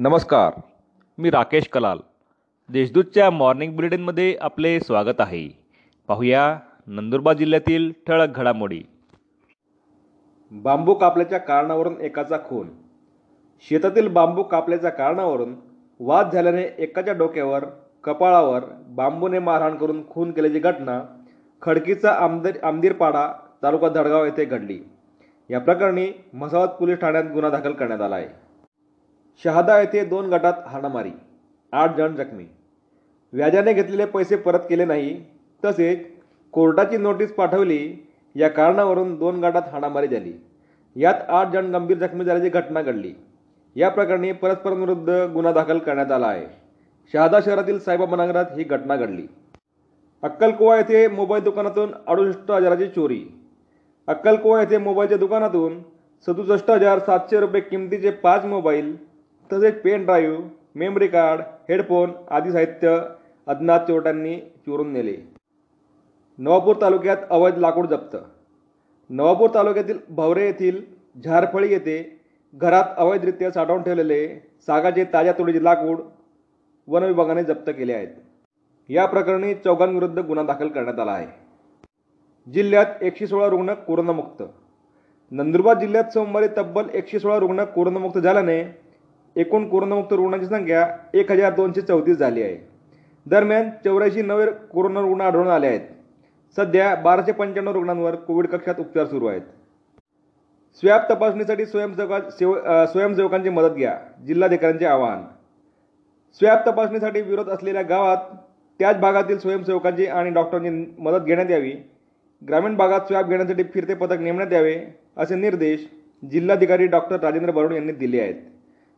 नमस्कार मी राकेश कलाल. देशदूतच्या मॉर्निंग बुलेटिनमध्ये आपले स्वागत आहे. पाहूया नंदुरबार जिल्ह्यातील ठळक घडामोडी. बांबू कापल्याच्या कारणावरून एकाचा खून. शेतातील बांबू कापल्याच्या कारणावरून वाद झाल्याने एकाच्या डोक्यावर कपाळावर बांबूने मारहाण करून खून केल्याची घटना खडकीचा आमदर आमदीरपाडा तालुका धडगाव येथे घडली. या प्रकरणी म्हसावत पोलीस ठाण्यात गुन्हा दाखल करण्यात आला आहे. शहादा येथे दोन गटात हाणामारी आठ जण जखमी. व्याजाने घेतलेले पैसे परत केले नाही तसेच कोर्टाची नोटीस पाठवली या कारणावरून दोन गटात हाणामारी झाली. यात आठ जण गंभीर जखमी झाल्याची घटना घडली. या प्रकरणी परस्परांविरुद्ध गुन्हा दाखल करण्यात आला आहे. शहादा शहरातील साईबाबा नगरात ही घटना घडली. अक्कलकोवा येथे मोबाईल दुकानातून अडुसष्ट हजाराची चोरी. अक्कलकोवा येथे मोबाईलच्या दुकानातून सदुसष्ट हजार सातशे रुपये किमतीचे पाच मोबाईल तसेच pen drive memory card headphone आदी साहित्य अज्ञात चोरट्यांनी चोरून नेले. नवापूर तालुक्यात अवैध लाकूड जप्त. नवापूर तालुक्यातील भवरे येथील झारफळी येथे घरात अवैधरित्या साठवून ठेवलेले सागाचे ताज्या तोडीचे लाकूड वन विभागाने जप्त केले आहेत. या प्रकरणी चौघांविरुद्ध गुन्हा दाखल करण्यात आला आहे. जिल्ह्यात एकशे सोळा रुग्ण कोरोनामुक्त. नंदुरबार जिल्ह्यात सोमवारी तब्बल एकशे सोळा रुग्ण कोरोनामुक्त झाल्याने एकूण कोरोनामुक्त रुग्णांची संख्या एक हजार दोनशे चौतीस झाली आहे. दरम्यान चौऱ्याऐंशी नवे कोरोना रुग्ण आढळून आले आहेत. सध्या बाराशे पंच्याण्णव रुग्णांवर कोविड कक्षात उपचार सुरू आहेत. स्वॅब तपासणीसाठी स्वयंसेवका सेव स्वयंसेवकांची मदत घ्या जिल्हाधिकाऱ्यांचे आवाहन. स्वॅब तपासणीसाठी विरोध असलेल्या गावात त्याच भागातील स्वयंसेवकांची आणि डॉक्टरांची मदत घेण्यात यावी ग्रामीण भागात स्वॅब घेण्यासाठी फिरते पथक नेमण्यात यावे असे निर्देश जिल्हाधिकारी डॉक्टर राजेंद्र बरुण यांनी दिले आहेत.